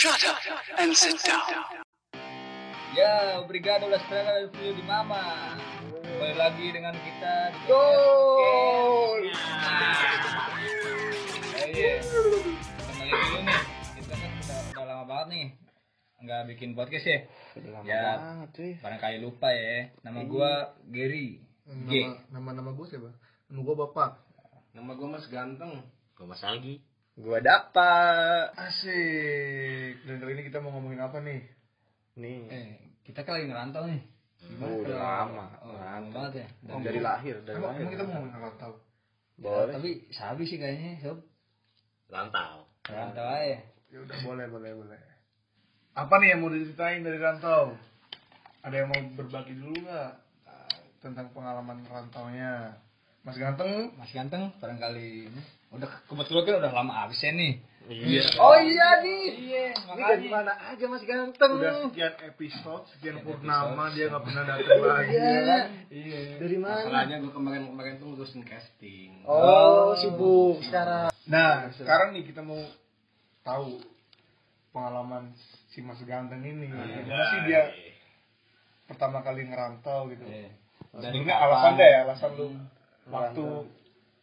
Shut up and sit down. Ya, Brigado Las Praga dari Video di Mama. Kembali lagi dengan kita di Gol. Ya, iya. Kembali dulu nih. Kita kan udah, udah lama banget nih nggak bikin podcast ya. Udah lama Ya. banget cuy. Barangkali lupa ya. Nama gua Gary. G. nama nama nama gue siapa nama gue bapak Nama gue Mas Ganteng. Gue Mas Algi. Gua dapat. asik dan kali ini kita mau ngomongin apa nih Nih. Eh, kita kan lagi ngerantau nih. Oh, udah lama. Oh, lama Ngerantau. banget ya. Dari, dari lahir, dari emang, lahir. emang kita mau ngomongin rantau Boleh. Tapi sabi sih kayaknya, sob. Rantau. Ngerantau aja. ya udah boleh boleh boleh apa nih yang mau diceritain dari rantau ada yang mau berbagi dulu nggak ah, tentang pengalaman rantaunya mas ganteng Mas Ganteng barangkali ini udah kebetulan kan udah lama absen nih. Iya. Oh iya nih. Iya, Ini dari mana aja Mas Ganteng? udah sekian episode sekian purnama dia nggak pernah datang lagi ya kan? Iya. Dari mana? Masalahnya gue kemarin-kemarin tuh ngurusin casting. Oh, sibuk sekarang. nah sekarang nih kita mau tahu pengalaman si mas ganteng ini gimana sih dia pertama kali ngerantau gitu Iya. Dari alasan deh, alasan lu waktu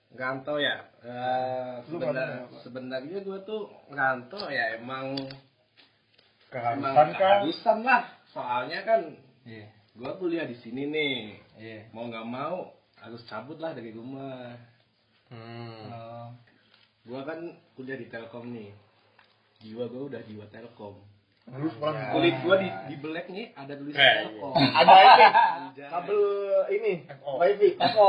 Ngerantau ya. Eh, sebenar- apa? sebenarnya gue tuh ngerantau ya emang keharusan kan? keharusan lah. Soalnya kan Iya. gue kuliah di sini nih. Iya. Mau nggak mau harus cabut lah dari rumah. Hmm. Oh. Gue kan kuliah di Telkom nih. Jiwa gue udah jiwa Telkom. Lu sekolah di Kulit gue di di black nih ada tulisan Eh, Telkom. Ada ini kabel ini wifi FO.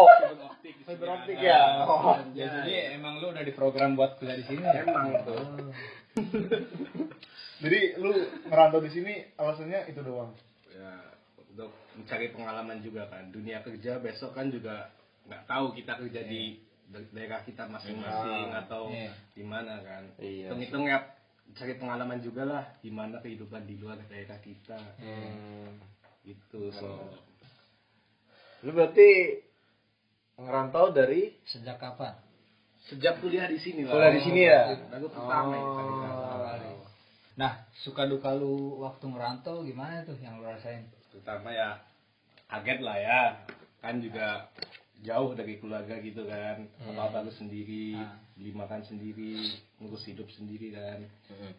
Fiber optik ada. ya. Oh, Ya, jadi emang lu udah diprogram buat kuliah di sini ya? Emang tuh. Jadi lu ngerantau di sini alasannya itu doang. ya untuk mencari pengalaman juga kan dunia kerja besok kan juga nggak tahu kita kerja di da- daerah kita masing-masing Ah, atau iya. di mana kan Iya hitung-hitung ya cari pengalaman juga lah gimana kehidupan di luar daerah kita Hmm. itu so Lu berarti ngerantau dari Sejak kapan? sejak kuliah di sini lah Kuliah di sini ya? baru pertama ya, Oh. Nah, suka duka lu waktu ngerantau gimana tuh yang lu rasain? terutama ya kaget lah ya kan juga jauh dari keluarga gitu kan apa apa lu sendiri Ah. beli makan sendiri ngurus hidup sendiri kan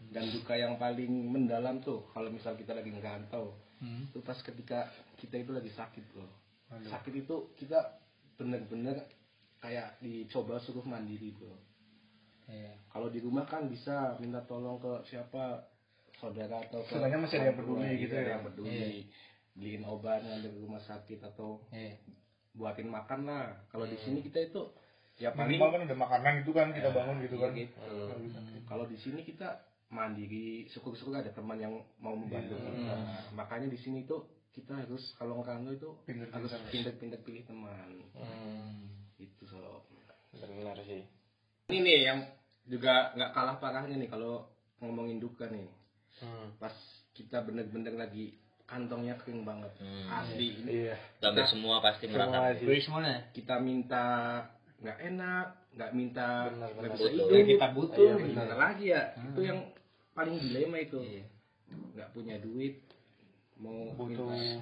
dan duka yang paling mendalam tuh kalau misal kita lagi ngerantau Hmm. itu pas ketika kita itu lagi sakit loh sakit itu kita bener-bener kayak dicoba suruh mandiri bro Iya. kalau di rumah kan bisa minta tolong ke siapa saudara atau ke masih ada yang peduli gitu ya. yang peduli beliin obat ngambil rumah sakit atau Iya. Buatin makan lah kalau di sini kita itu ya paling kan udah makanan gitu kan kita bangun gitu iya kan. gitu. kalau di sini kita mandiri syukur-syukur ada teman yang mau membantu kita makanya di sini tuh kita harus kalau ngerantau itu Pinter-pinter. harus pinter-pinter pilih teman Hmm. itu so Benar sih. ini nih yang juga nggak kalah parahnya nih kalau ngomongin duka nih Hmm. pas kita bener-bener lagi kantongnya kering banget Hmm. asli ini Iya. Hampir semua pasti semuanya? kita minta nggak enak nggak minta nggak bisa hidup Yang kita butuh. Iya, gimana lagi ya itu yang paling dilema itu Iya. nggak punya duit mau Butuh minta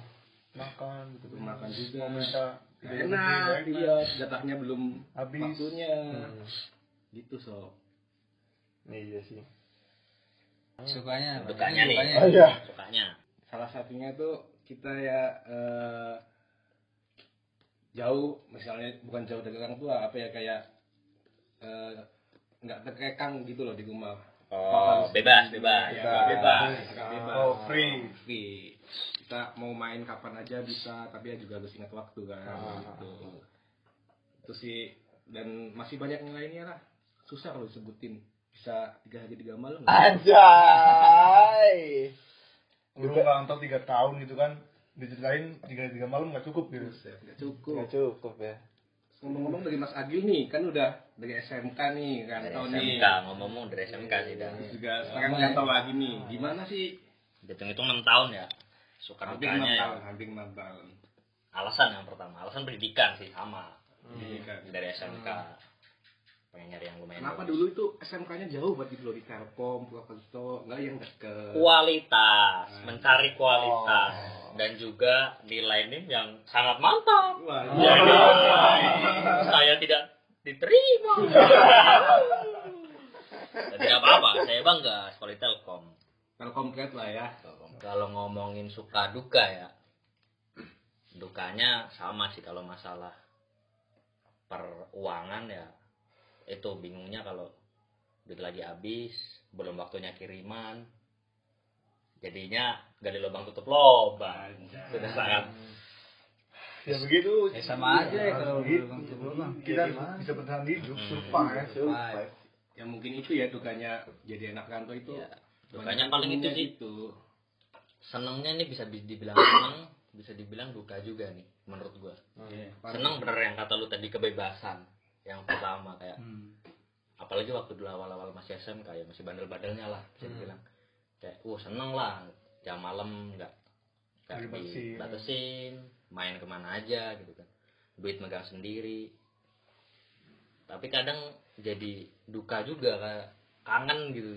makan gitu. butuh makan juga Mau minta nggak enak iya jatahnya belum Habis. waktunya Hmm. gitu so Iya sih. Sukanya? Dukanya nih. Dukanya. Oh iya. Sukanya. Salah satunya tuh kita ya eh, jauh misalnya bukan jauh dari orang tua apa ya kayak eh, nggak terkekang gitu loh di rumah Oh, Apa, bebas, bebas. ya, Bebas. bebas, bebas. Oh, free. free kita mau main kapan aja bisa tapi ya juga harus ingat waktu kan Ah. gitu itu sih dan masih banyak yang lainnya lah susah kalau disebutin bisa tiga hari tiga malam Anjay. Lu ngerantau tiga tahun gitu kan. Diceritain tiga tiga malam nggak cukup gitu. Nggak cukup Nggak cukup ya. ngomong-ngomong dari Mas Agil nih kan udah dari SMK nih kan Dari tahun SMK, nih ngomong-ngomong dari SMK sih dah. Terus juga sekarang nggak tahu lagi nih gimana sih Hitung-hitung 6 tahun ya. Suka hampir enam ya. tahun hampir enam tahun Alasan yang pertama, alasan pendidikan sih sama. Pendidikan. Dari SMK. Pengen nyari yang lumayan Kenapa dulu itu SMK-nya jauh buat gitu loh di Telkom, Purwokerto, enggak yang deket. kualitas Nah. mencari kualitas. Dan juga nilai NIM yang sangat mantap. Wah, jadi saya tidak diterima. Tidak apa-apa saya bangga sekolah Telkom. Telkom lah ya. kalau ngomongin suka duka ya dukanya sama sih kalau masalah peruangan ya itu bingungnya kalau duit lagi habis belum waktunya kiriman jadinya gali lubang tutup lubang sudah sangat ya begitu Ya sama aja ya kalau Gitu. belum tutup lubang. kita bisa bertahan hidup Hmm. survive ya Survive. Ya mungkin itu ya dukanya jadi anak rantau itu. ya, dukanya paling itu sih itu. senengnya ini bisa di- dibilang seneng bisa dibilang duka juga nih menurut gua Iya. seneng bener yang kata lu tadi kebebasan yang pertama kayak Hmm. apalagi waktu dulu awal-awal masih SMK ya masih bandel-bandelnya lah bisa dibilang kayak wah seneng lah jam malam nggak nggak Dibatasin. main ke mana aja gitu kan duit megang sendiri tapi kadang jadi duka juga kayak kangen gitu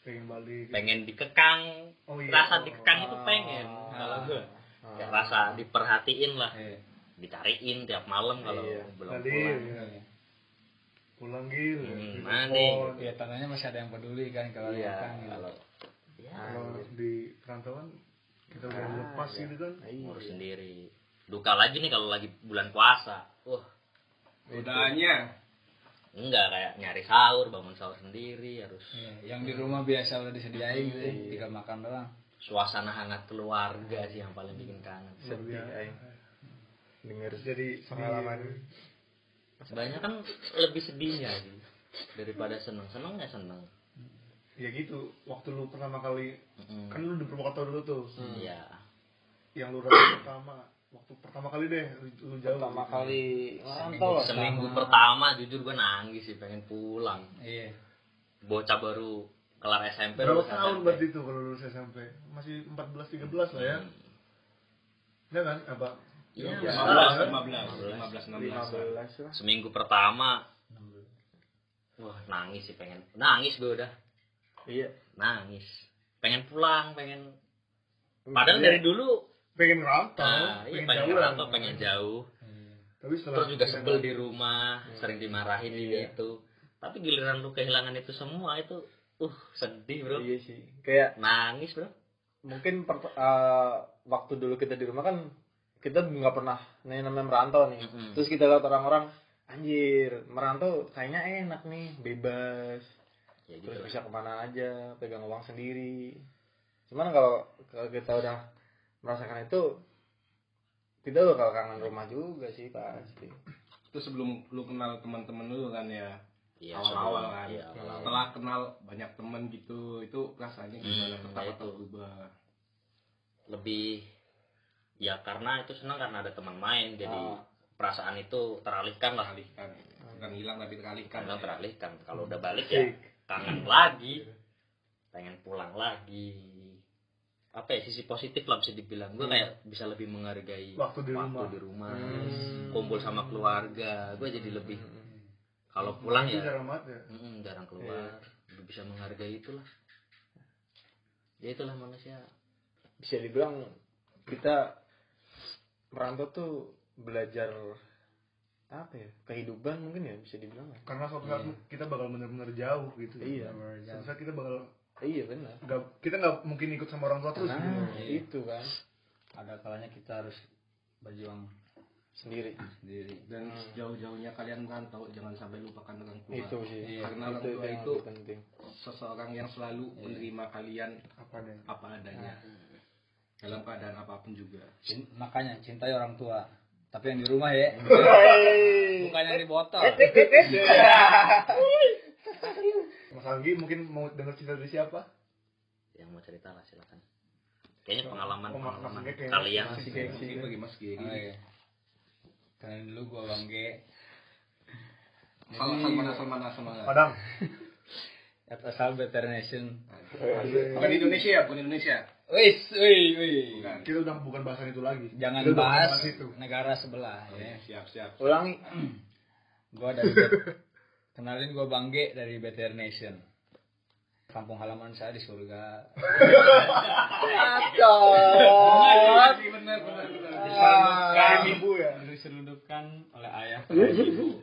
pengen balik pengen dikekang oh iya rasa dikekang itu pengen Ah. kalau gue Ah. kayak rasa diperhatiin lah Iya. dicariin tiap malam kalau Iya. belum pulang ya. Pulang gitu Hmm, di mana? Ya tandanya masih ada yang peduli kan kalau iya datang gitu. kalau ya kalau di perantauan kita udah Ah, lepas iya. gitu kan Iya. ngurus sendiri duka lagi nih kalau lagi bulan puasa wah Godaannya. enggak kayak nyari sahur bangun sahur sendiri harus Iya, yang di rumah biasa udah disediain gitu, ya, tinggal makan doang. suasana hangat keluarga sih yang paling bikin kangen Sedih, ay. Denger jadi pengalaman. Banyak kan lebih sedihnya sih daripada seneng senengnya seneng ya gitu waktu lu pertama kali Mm-mm. kan lu di Purwokerto dulu tuh iya yang lu rasa pertama waktu pertama kali deh lu, jauh Pertama gitu. kali seminggu Sama. pertama jujur gue nangis sih pengen pulang Iya. bocah baru kelar SMP berapa lulus tahun SMP. berarti itu kalau lulus SMP masih 14 13 lah ya Hmm. ya kan apa Ya. 15, 15, 15, 16. 15 lah. seminggu pertama wah nangis sih pengen nangis gue udah Iya. nangis pengen pulang pengen padahal Iya. dari dulu pengen ngerantau nah, iya pengen jauh ngerantau lah. pengen jauh Iya. tapi terus juga sebel di rumah sering dimarahin Iya. itu tapi giliran lu kehilangan itu semua itu uh sedih bro Iya sih. Kayak nangis bro mungkin per- eh, waktu dulu kita di rumah kan kita nggak pernah nih namanya merantau nih. Mm-mm. Terus kita lihat orang-orang anjir merantau kayaknya enak nih bebas ya gitu terus lah. bisa ke mana aja pegang uang sendiri cuman kalau kalau kita udah merasakan itu kita bakal kangen rumah juga sih pasti Itu sebelum lu kenal teman-teman lu kan ya. Iya, awal-awal kan. iya, awal-awal. Setelah kenal banyak teman gitu, itu rasanya gimana? Hmm, Tetap ya atau itu. berubah? lebih ya karena itu senang karena ada teman main jadi Ah. perasaan itu teralihkan lah Teralihkan. Bukan hilang tapi teralihkan. karena ya. teralihkan kalau udah balik ya kangen lagi Iya. pengen pulang lagi apa ya sisi positif lah bisa dibilang gue kayak bisa lebih menghargai Waktu di rumah. di rumah Hmm. kumpul sama keluarga gue jadi lebih kalau pulang ya jarang banget ya mm, jarang keluar lebih bisa menghargai itulah ya itulah manusia bisa dibilang kita merantau tuh belajar apa ya? Kehidupan mungkin ya bisa dibilang karena suatu saat kita bakal benar-benar jauh gitu. Iya. suatu saat kita bakal iya benar. nggak kita nggak mungkin ikut sama orang tua terus nah gitu. itu kan. Ada kalanya kita harus berjuang sendiri. sendiri. Dan sejauh-jauhnya kalian merantau jangan sampai lupakan orang tua itu sih. Iya, karena orang itu tua yang itu lebih penting. seseorang yang selalu menerima kalian apa deh apa adanya dalam keadaan apa pun juga. Cin- makanya cintai orang tua. Tapi yang di rumah ya. Bukan yang di botol. Mas Anggi mungkin mau dengar cerita dari siapa? Yang mau cerita lah silakan. Kayaknya pengalaman Oh, pengalaman kalian sih. Bagi Mas Giri oh, iya. dulu gua bang G mana asal mana asal mana? Padang. At asal Better Nation bukan di Indonesia ya bukan di Indonesia wis wih wih kita udah bukan bahasan itu lagi. Jangan Kita bahas bahas itu. negara sebelah ya. siap siap. Ulangi. Gua dari Kenalin gue Bang G dari BTR Nation. Kampung halaman saya di surga. Acot. Ah. ibu ya. Diselundupkan oleh ayah.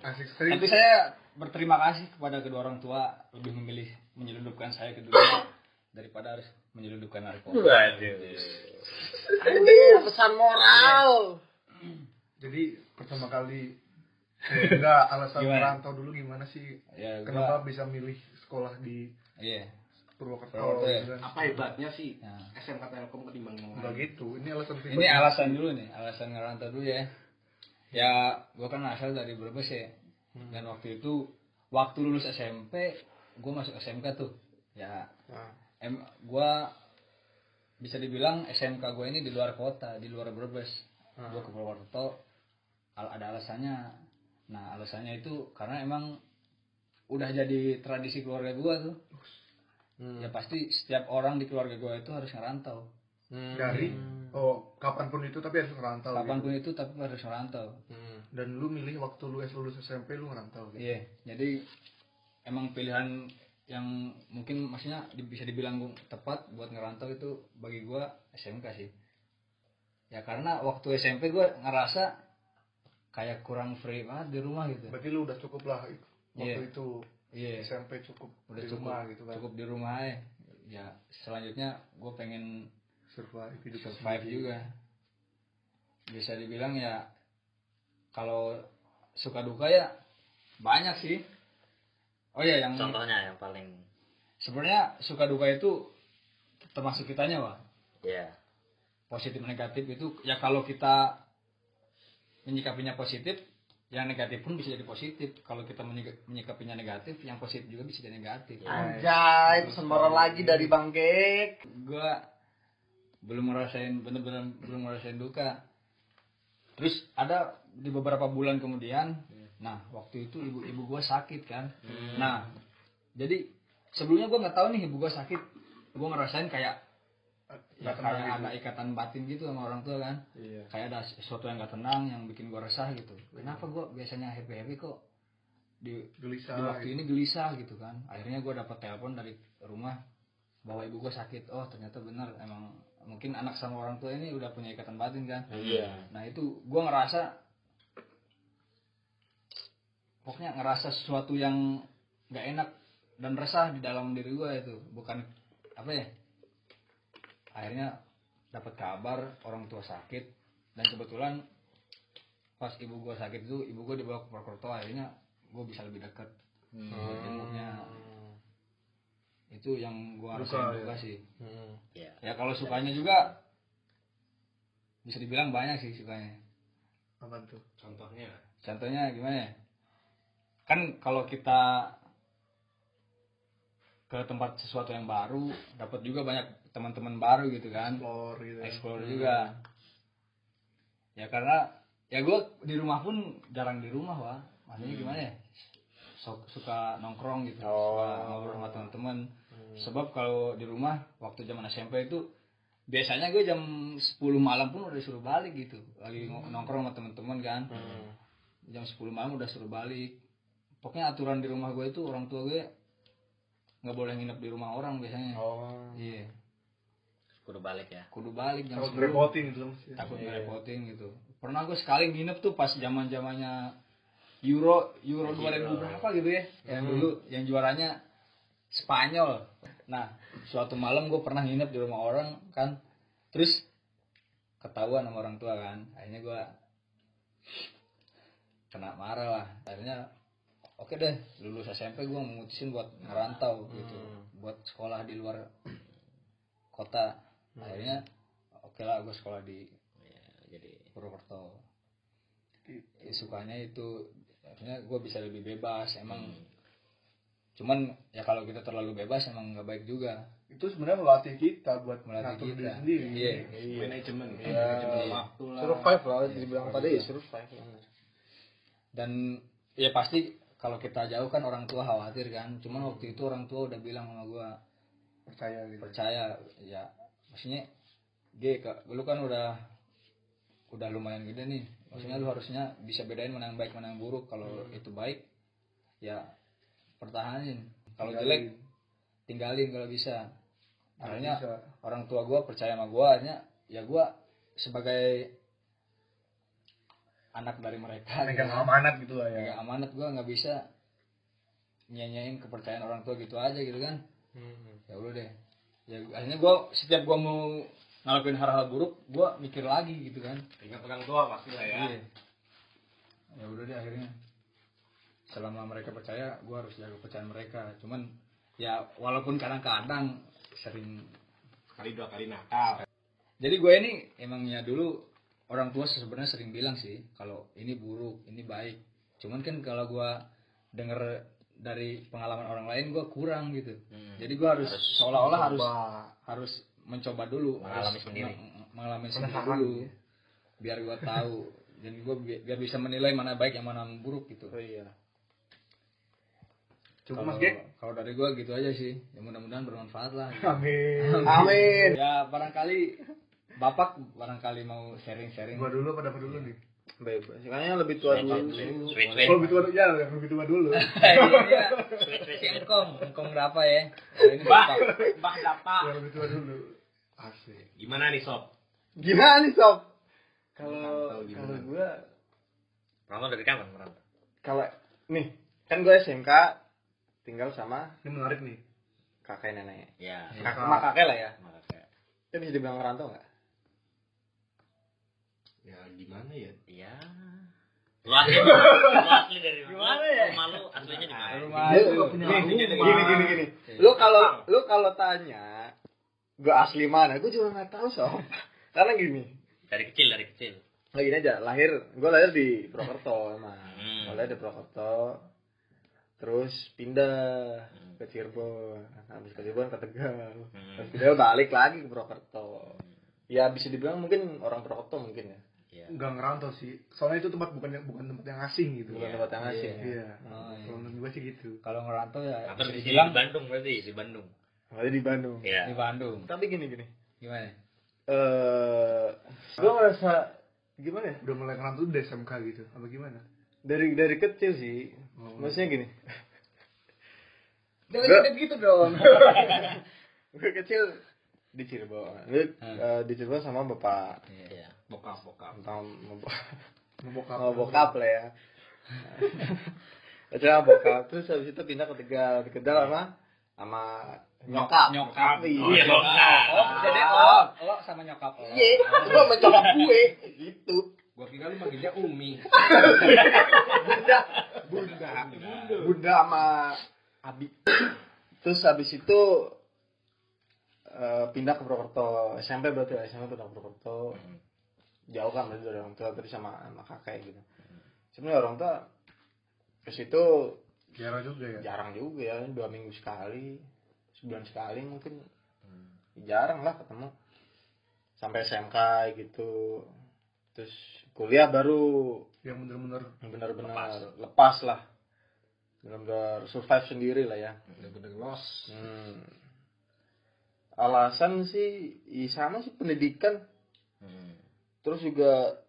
asik sekali Tapi saya berterima kasih kepada kedua orang tua lebih memilih menyelundupkan saya ke dunia daripada harus menyelundupkan narkoba. Anjing, pesan moral. jadi pertama kali eh, enggak alasan Gimana? merantau dulu gimana sih Ya, gua- kenapa bisa milih sekolah di Iya. Purwokerto Purwokerto ya. gitu kan? Apa hebatnya sih Ya. SMK Telkom ketimbang yang enggak lain? gitu ini alasan Ini alasan dulu nih, alasan ngerantau dulu ya. Ya, gua kan asal dari Brebes ya. Dan waktu itu waktu lulus SMP, gua masuk SMK tuh. Ya, Nah, em gua bisa dibilang SMK gue ini di luar kota, di luar Brebes. Gua ke Purwokerto al- ada alasannya. Nah, alasannya itu karena emang udah jadi tradisi keluarga gua tuh. hmm. Ya pasti setiap orang di keluarga gua itu harus ngerantau. Hmm. dari oh kapan pun itu tapi harus ngerantau gitu. Kapan pun itu tapi harus ngerantau. Hmm. dan lu milih waktu lu lulus SMP lu ngerantau gitu. Iya, jadi emang pilihan yang mungkin maksudnya bisa dibilang tepat buat ngerantau itu bagi gua SMK sih. Ya karena waktu SMP gua ngerasa kayak kurang free banget di rumah gitu. berarti lu udah cukup lah waktu Iya. itu Iya, SMP cukup udah di cukup rumah gitu kan cukup di rumah aja. Ya selanjutnya gue pengen survive hidup survive juga. Bisa dibilang ya kalau suka duka ya banyak sih. Oh ya yang Contohnya yang paling sebenarnya suka duka itu termasuk kitanya wah ya positif negatif itu ya kalau kita menyikapinya positif yang negatif pun bisa jadi positif. Kalau kita menyika- menyikapinya negatif yang positif juga bisa jadi negatif. Anjay, pesan moral lagi dari Bang Gek. gua belum ngerasain bener-bener belum ngerasain duka. Terus ada di beberapa bulan kemudian nah waktu itu ibu ibu gua sakit kan. Nah jadi sebelumnya gua nggak tahu nih ibu gua sakit. Gua ngerasain kayak ya kayak gitu. ada ikatan batin gitu sama orang tua kan. Iya. kayak ada sesuatu yang gak tenang yang bikin gua resah gitu. Kenapa gua biasanya happy happy kok di gelisah di waktu gitu. ini gelisah gitu kan. Akhirnya gue dapat telepon dari rumah bahwa ibu gue sakit. Oh ternyata benar. Emang mungkin anak sama orang tua ini udah punya ikatan batin kan. Iya. nah itu gue ngerasa pokoknya ngerasa sesuatu yang nggak enak dan resah di dalam diri gue itu. Bukan apa ya akhirnya dapat kabar orang tua sakit. Dan kebetulan pas ibu gue sakit itu ibu gue dibawa ke Purwokerto akhirnya gue bisa lebih dekat jenguknya itu yang gue rasain ya. duka sih. Hmm. ya. Ya kalau sukanya juga bisa dibilang banyak sih sukanya. Apa tuh? Contohnya? Contohnya gimana ya kan kalau kita ke tempat sesuatu yang baru dapat juga banyak teman-teman baru gitu kan. Explore gitu explore juga. Ya karena ya gue di rumah pun jarang di rumah wah maksudnya gimana ya? So- suka nongkrong gitu suka ngobrol sama teman-teman. Sebab kalau di rumah waktu zaman SMP itu biasanya gue jam 10 malam pun udah disuruh balik gitu. Lagi ngo- nongkrong sama teman-teman kan. Jam 10 malam udah suruh balik pokoknya aturan di rumah gue itu orang tua gue nggak boleh nginep di rumah orang biasanya. Oh. iya. Kudu balik ya? Kudu balik jam takut 10 repotin gitu takut ngerepotin gitu. Pernah gue sekali nginep tuh pas zaman zamannya euro euro. 2000 berapa gitu ya yang dulu yang juaranya Spanyol. Nah suatu malam gue pernah nginep di rumah orang kan terus ketahuan sama orang tua kan. Akhirnya gue kena marah lah. Akhirnya oke deh lulus SMP gue memutusin buat ngerantau gitu. Buat sekolah di luar kota. Akhirnya oke lah gue sekolah di Ya, jadi Purwokerto. Ya, sukanya itu akhirnya gue bisa lebih bebas emang cuman ya kalau kita terlalu bebas emang nggak baik juga. Itu sebenarnya melatih kita buat Melatih ngatur diri kita. sendiri. Iya. manajemen. Iya. manajemen waktu lah. Survive lah, dibilang tadi survive bener. dan ya pasti kalau kita jauh kan orang tua khawatir kan. Cuman waktu itu orang tua udah bilang sama gue percaya gitu. Percaya. Ya maksudnya G kak lu kan udah udah lumayan gede nih. Maksudnya lu harusnya bisa bedain mana yang baik mana yang buruk. Kalau itu baik ya pertahanin. Kalau jelek tinggalin kalau bisa. Akhirnya orang tua gue percaya sama gue hanya ya gue sebagai anak dari mereka gitu megang kan. amanat gitu lah ya. Megang amanat gue nggak bisa nyanyain kepercayaan orang tua gitu aja gitu kan. Ya udah deh. Ya akhirnya gue setiap gue mau ngelakuin hal-hal buruk gue mikir lagi gitu kan. Pegang-pegang doang pasti lah ya. Iya. ya udah deh akhirnya. Selama mereka percaya gue harus jaga kepercayaan mereka. Cuman ya walaupun kadang-kadang sering sekali dua kali nakal. Jadi gue ini emangnya dulu orang tua sebenarnya sering bilang sih kalau ini buruk ini baik. Cuman kan kalau gue denger dari pengalaman orang lain gue kurang gitu. Hmm. jadi gue harus, Harus seolah-olah harus harus mencoba dulu Mengalami harus sendiri. meng- mengalami sendiri dulu. biar gue tahu. Dan gue bi- biar bisa menilai mana baik yang mana buruk gitu. Oh iya. Cukup mas kalau dari gue gitu aja sih. Ya mudah-mudahan bermanfaat lah. Amin. Amin. Ya barangkali bapak barangkali mau sharing-sharing. Gua dulu apa dapat dulu nih? Bebas kayaknya lebih tua dulu. sweet. oh lebih tua ya lebih tua dulu. Iya, sweet. engkong. Engkong berapa ya? Ini bapak. Mbah dapat yang lebih tua dulu. Asik. Gimana nih sob? Gimana nih sob? Kalau Merantau kalau gua Merantau dari kapan merantau? kalau nih kan gue SMK tinggal sama ini menarik nih. kakek nenek. Ya. kakak sama kakek lah ya. Makanya. itu bisa dibilang ngerantau nggak ya gimana ya? Iya. Lu asli, lu asli dari Gimana lu- ya? Rumah lu aslinya di mana? Rumah Lu- rumah. gini gini gini. Lu kalau lu kalau tanya gue asli mana? Gue juga nggak tahu sob. Karena gini. Dari kecil, dari kecil. Nah, gini aja. Lahir gue lahir di Purwokerto emang. Hmm. Gua lahir di Purwokerto terus pindah ke Cirebon. Habis ke Cirebon ke Tegal. Hmm. terus pindah balik lagi ke Purwokerto ya bisa dibilang mungkin orang Purwokerto mungkin ya Iya. nggak ngerantau sih. Soalnya itu tempat bukan yang bukan tempat yang asing gitu. Bukan Iya. tempat yang asing ya? Iya. Oh, iya. kalau menurut gue sih gitu. Kalau ngerantau ya Atau bisa di sini dibilang di Bandung berarti, di Bandung. Ada di Bandung. Iya. di Bandung. Tapi gini gini. Gimana? Eh gue ngerasa gimana ya? Udah mulai ngerantau udah SMK gitu. Apa gimana? Dari dari kecil sih. Maksudnya gini. Jangan gitu dong. Gue kecil di Cirebon. Gue eh, di Cirebon sama bapak. Iya. bokap bokap. Sama bapak membokap sama bokap lah ya. Terus sama bokap. Terus habis itu pindah ke Tegal. Di Tegal sama sama nyokap. nyokap. Oh, iya, bokap. oh jadi lo lo sama nyokap lo. Iya gue sama nyokap gue. Gitu. Gua kira lu manggilnya umi. Bunda. Bunda. Bunda sama abi. Terus habis itu eh, pindah ke Purwokerto. SMP berarti ya, SMP pindah ke Purwokerto. Jauh kan berarti dari orang tua tadi sama sama kakek gitu. Sebenarnya orang tua ke situ jarang juga ya? jarang juga ya dua minggu sekali sebulan sekali mungkin. Jarang lah ketemu. Sampai SMK gitu. Terus kuliah baru. Yang bener-bener benar-benar lepas. lah. Benar-benar survive sendiri lah ya. Bener-bener los Hmm. Alasan sih i sama sih pendidikan. Hmm. terus juga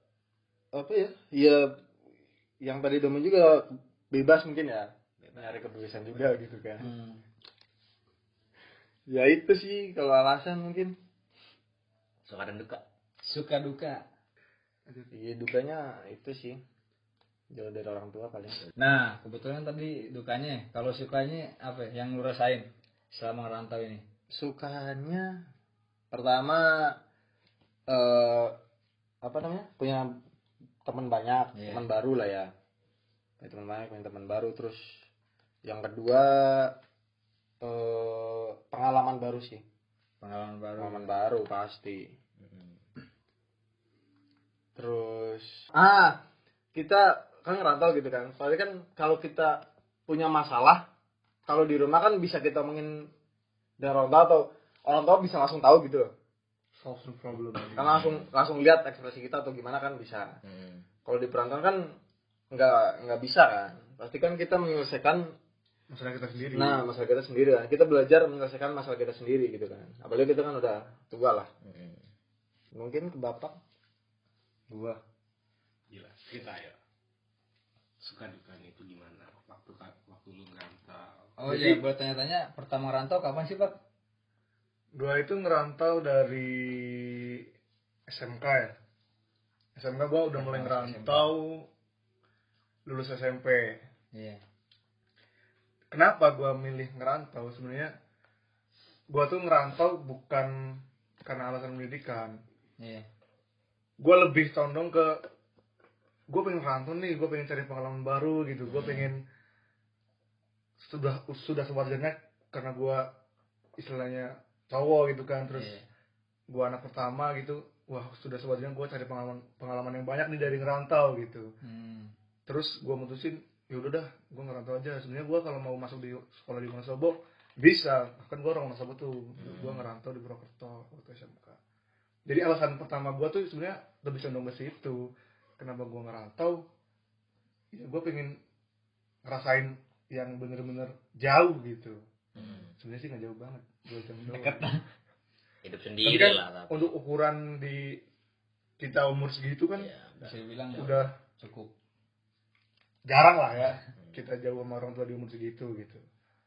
apa ya ya yang tadi domen juga bebas mungkin ya nyari kebebasan juga gitu kan. Hmm. ya itu sih kalau alasan mungkin. Suka dan duka. suka duka. Iya dukanya itu sih. Jauh dari orang tua paling. Nah kebetulan tadi dukanya kalau sukanya apa ya, yang lu rasain selama ngerantau ini sukanya pertama eh apa namanya punya teman banyak Iya. teman baru lah ya. Punya teman banyak punya teman baru. Terus yang kedua eh pengalaman baru sih. Pengalaman baru. Pengalaman baru pasti. Hmm. terus ah kita kan ngerantau gitu kan. Soalnya kan kalau kita punya masalah kalau di rumah kan bisa kita omongin dengan orang tua atau orang tua bisa langsung tahu gitu loh. Solve the problem. Kan langsung langsung lihat ekspresi kita atau gimana kan bisa. Hmm. kalau di perantauan kan nggak nggak bisa kan. Pasti kan kita menyelesaikan masalah kita sendiri. Nah masalah kita sendiri kan kita belajar menyelesaikan masalah kita sendiri gitu kan. Apalagi kita kan udah tua lah. Hmm. mungkin ke bapak? Gua. Gila cerita ya. Suka dukanya itu gimana? Waktu waktu lu ngerantau Oh Jadi- iya, boleh tanya-tanya pertama rantau kapan sih Pak? Gua itu ngerantau dari SMK ya. SMK gua udah mulai Masuk ngerantau lulus SMP. Iya. Kenapa gua milih ngerantau? Sebenarnya gua tuh ngerantau bukan karena alasan pendidikan. Iya. Gua lebih condong ke gue pengen ngerantau nih, gue pengen cari pengalaman baru gitu, gue pengen sudah sudah sewajarnya karena gua istilahnya cowok gitu kan, terus Iya. gua anak pertama gitu wah sudah sewajarnya gue cari pengalaman pengalaman yang banyak nih dari ngerantau gitu. Hmm. terus gua mutusin ya udah dah gue ngerantau aja. Sebenarnya gua kalau mau masuk di sekolah di Wonosobo bisa. Kan gue orang Wonosobo tuh. Gua ngerantau di Purwokerto waktu SMK jadi alasan pertama gua tuh sebenarnya lebih condong ke situ. Kenapa gua ngerantau? Ya gue pengen ngerasain yang bener-bener jauh gitu. Hmm. sebenarnya sih nggak jauh banget dua jam doang. Deket. hidup Tapi sendiri kan lah tapi untuk ukuran di kita umur segitu kan ya, Bisa bilang udah cukup. jarang lah ya kita jauh sama orang tua di umur segitu gitu.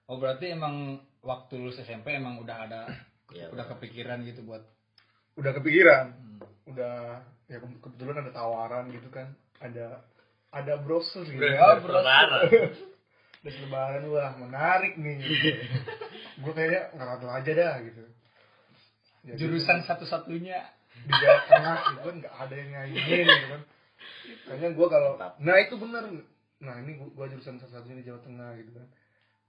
Oh berarti emang waktu lulus SMP emang udah ada ya, udah kepikiran gitu buat udah kepikiran. Hmm. udah ya ke- kebetulan ada tawaran gitu kan. Ada ada brosur gitu. Ya, ya Ada lebaran wah menarik nih. Gue kayaknya ngerantau aja dah gitu. Jadi, jurusan satu-satunya. di Jawa Tengah gitu kan nggak ada yang ngainin gitu kan. Kayaknya gue kalau nah itu bener. Nah ini gue gua jurusan satu-satunya di Jawa Tengah gitu kan.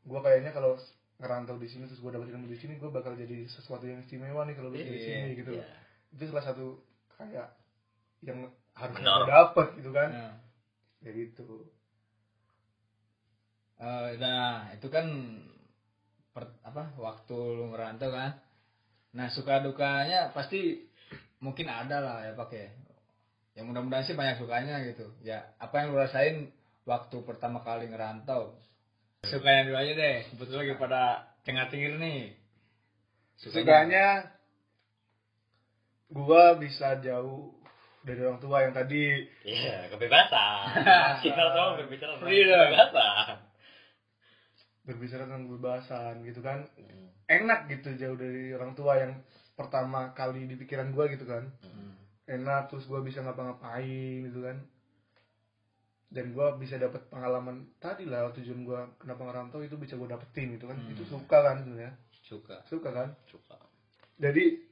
Gue kayaknya kalau ngerantau di sini terus gue dapet ilmu di sini gue bakal jadi sesuatu yang istimewa nih kalau di Iya, sini gitu. Iya. itu salah satu kayak yang harus gue dapet gitu kan. Nah, ya gitu eh, nah itu kan per- apa waktu lu ngerantau kan. Nah suka dukanya pasti mungkin ada lah ya pakai ya. Mudah-mudahan sih banyak sukanya gitu. Ya apa yang lu rasain waktu pertama kali ngerantau? Sukanya dulu aja deh. Kebetulan lagi pada cengar cengir nih. Sukanya? Gue bisa jauh dari orang tua yang tadi. Iya, kebebasan. Kita tahu berbicara Freedom. kebebasan. Berbicara tentang kebebasan gitu kan Hmm. enak gitu jauh dari orang tua yang pertama kali di pikiran gue gitu kan Hmm. enak terus gue bisa ngapa-ngapain gitu kan dan gue bisa dapat pengalaman tadi lah tujuan gue kenapa ngerantau itu bisa gue dapetin gitu kan Hmm. itu suka kan sebenarnya suka suka kan Suka. jadi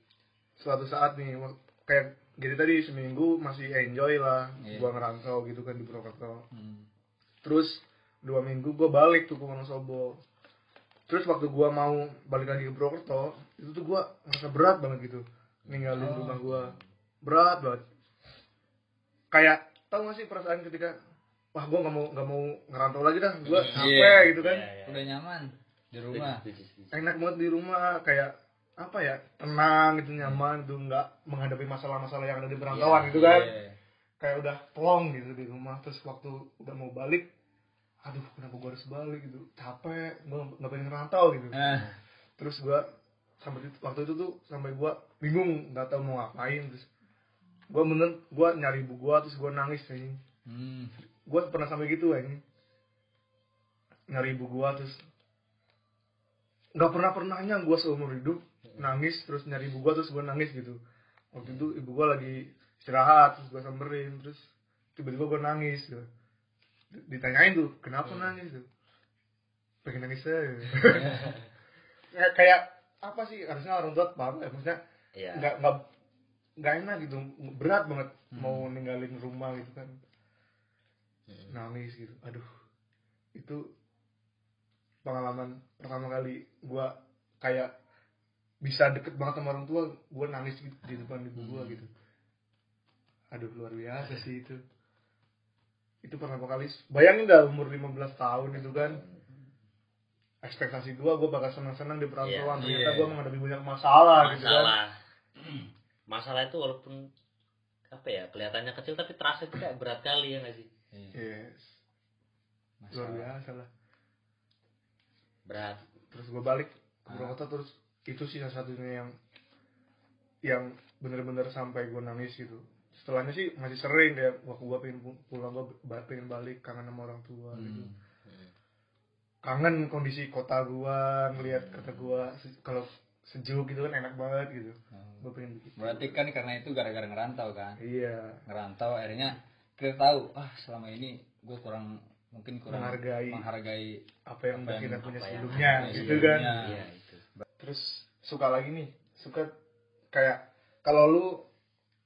suatu saat nih kayak jadi tadi seminggu masih enjoy lah Iya. gue ngerantau gitu kan di Purwokerto hmm. terus dua minggu gue balik tuh ke Wonosobo terus waktu gue mau balik lagi ke Purwokerto itu tuh gue ngerasa berat banget gitu ninggalin Oh. rumah gue berat banget kayak tau gak sih perasaan ketika wah gue nggak mau nggak mau ngerantau lagi dah gue Iya. capek gitu kan Iya, iya. udah nyaman di rumah Setuju, setuju. enak banget di rumah kayak apa ya tenang gitu nyaman tuh nggak menghadapi masalah-masalah yang ada di perantauan gitu kan Iya. kayak udah plong gitu di rumah terus waktu udah mau balik aduh kenapa gue harus balik gitu? Capek gue nggak pengen ngerantau gitu. Eh, terus gue sampai waktu itu tuh sampai gue bingung nggak tahu mau ngapain. Terus gue bener gue nyari ibu gue terus gue nangis ini hmm. gue pernah sampai gitu ini nyari ibu gue terus nggak pernah pernahnya gue seumur hidup nangis terus nyari ibu gue terus gue nangis gitu. Waktu itu ibu gue lagi istirahat terus gue samperin terus tiba-tiba gue nangis gitu. Ditanyain tuh kenapa nangis tuh? Pengen nangis aja. Ya, kayak apa sih harusnya orang tua paham ya maksudnya Iya. nggak nggak nggak enak gitu berat banget mau ninggalin rumah gitu kan. Hmm. nangis gitu aduh. Itu pengalaman pertama kali gua kayak bisa deket banget sama orang tua gua nangis gitu di depan ibu gua gitu. Aduh luar biasa sih itu itu pertama kali bayangin dah umur 15 tahun itu kan. Ekspektasi gua gua bakal senang-senang di perantauan. Iya. ternyata Iya. gua menghadapi banyak masalah, gitu kan. Masalah. Masalah itu walaupun apa ya kelihatannya kecil tapi terasa itu kayak berat kali ya nggak sih? Yes. Luar Masalah. biasa lah. Berat. Terus gue balik ke Ah. Purwokerto terus itu sih salah satunya yang yang bener-bener sampai gue nangis gitu setelahnya sih masih sering kayak waktu gue pengen pu- pulang gue pengen balik kangen sama orang tua gitu Hmm. Hmm. kangen kondisi kota gua ngelihat kota gua se- kalau sejuk gitu kan enak banget gitu Hmm. gua pengen begitu berarti kan karena itu gara-gara ngerantau kan iya ngerantau akhirnya kita tahu ah selama ini gue kurang mungkin kurang Menghargai. menghargai apa yang Apa kita yang- punya yang sebelumnya gitu kan Iya itu. terus suka lagi nih suka kayak kalau lu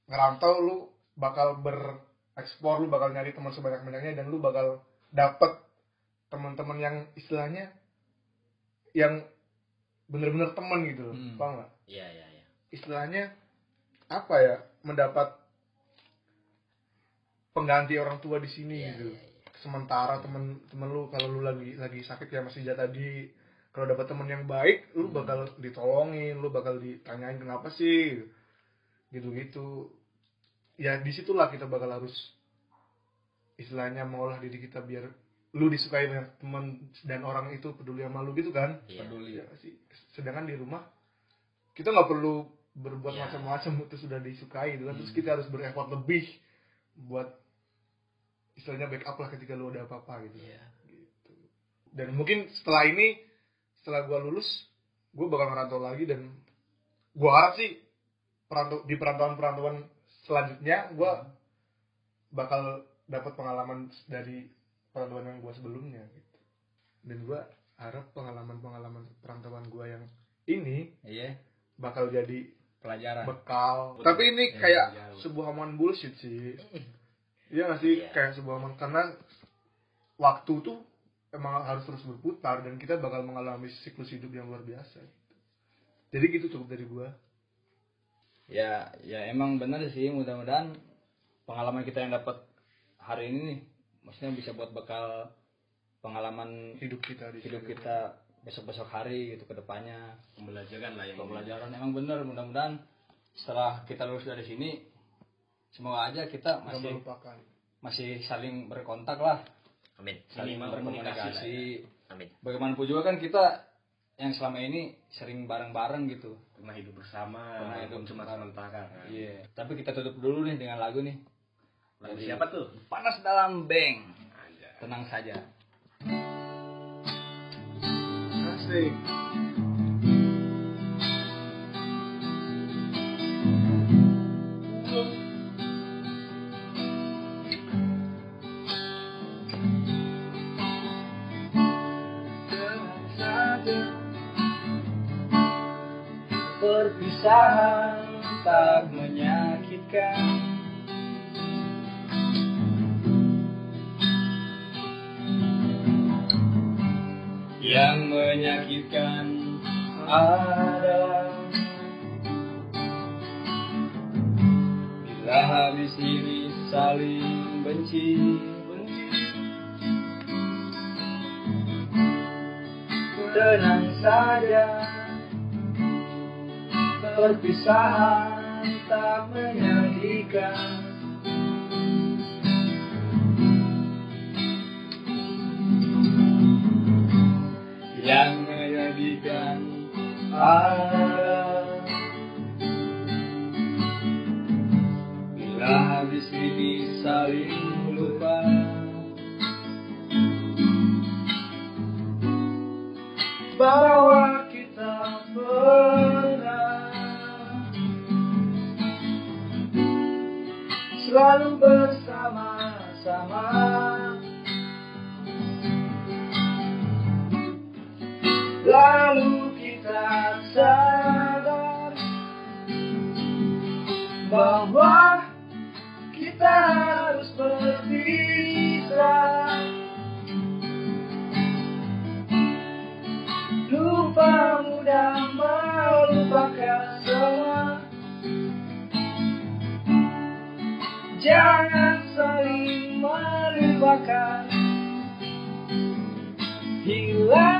ngerantau lu bakal berekspor lu bakal nyari teman sebanyak banyaknya dan lu bakal dapet teman-teman yang istilahnya yang bener-bener temen gitu loh Hmm. paham nggak Iya iya iya. istilahnya apa ya mendapat pengganti orang tua di sini Iya gitu iya iya. sementara temen temen lu kalau lu lagi lagi sakit ya masih jatah tadi kalau dapat temen yang baik lu bakal ditolongin lu bakal ditanyain kenapa sih gitu gitu ya di situlah kita bakal harus istilahnya mengolah diri kita biar lu disukai banyak teman dan orang itu peduli sama lu gitu kan Iya. peduli ya sih sedangkan di rumah kita nggak perlu berbuat Ya. macam-macam itu sudah disukai gitu kan terus Hmm. kita harus bereffort lebih buat istilahnya backup lah ketika lu ada apa-apa gitu Iya. gitu dan mungkin setelah ini setelah gua lulus gua bakal ngerantau lagi dan gua harap sih perantau di perantauan-perantauan selanjutnya gua bakal dapat pengalaman dari perantauan yang gua sebelumnya gitu. Dan gua harap pengalaman-pengalaman perantauan gua yang ini iya. bakal jadi pelajaran. bekal. Tapi ini Ya, kayak jauh. sebuah omongan bullshit sih. Iya gak sih? Iya. kayak sebuah omongan karena waktu tuh emang harus terus berputar dan kita bakal mengalami siklus hidup yang luar biasa gitu. jadi gitu cukup dari gua ya ya emang benar sih mudah-mudahan pengalaman kita yang dapat hari ini nih maksudnya bisa buat bekal pengalaman hidup kita di hidup sini. kita besok-besok hari gitu ke depannya. Pembelajaran lah yang pembelajaran emang bener mudah-mudahan setelah kita lulus dari sini semoga aja kita masih melupakan. masih saling berkontak lah. Amin. saling berkomunikasi. Amin. bagaimanapun juga kan kita yang selama ini sering bareng-bareng gitu pernah hidup bersama Pernah hidup cuma bersama. sementara kan. iya. Tapi kita tutup dulu nih dengan lagu nih. Lagu Jadi- siapa tuh? Panas dalam bank. Tenang saja. Asik perpisahan tak menyakitkan. Yang menyakitkan adalah bila habis ini saling benci. Tenang saja perpisahan tak menyakitkan yang menyedihkan bila habis ini saling lupa. Bahwa selalu bersama-sama. Lalu kita sadar bahwa kita harus berpisah jangan saling melupakan. Hilang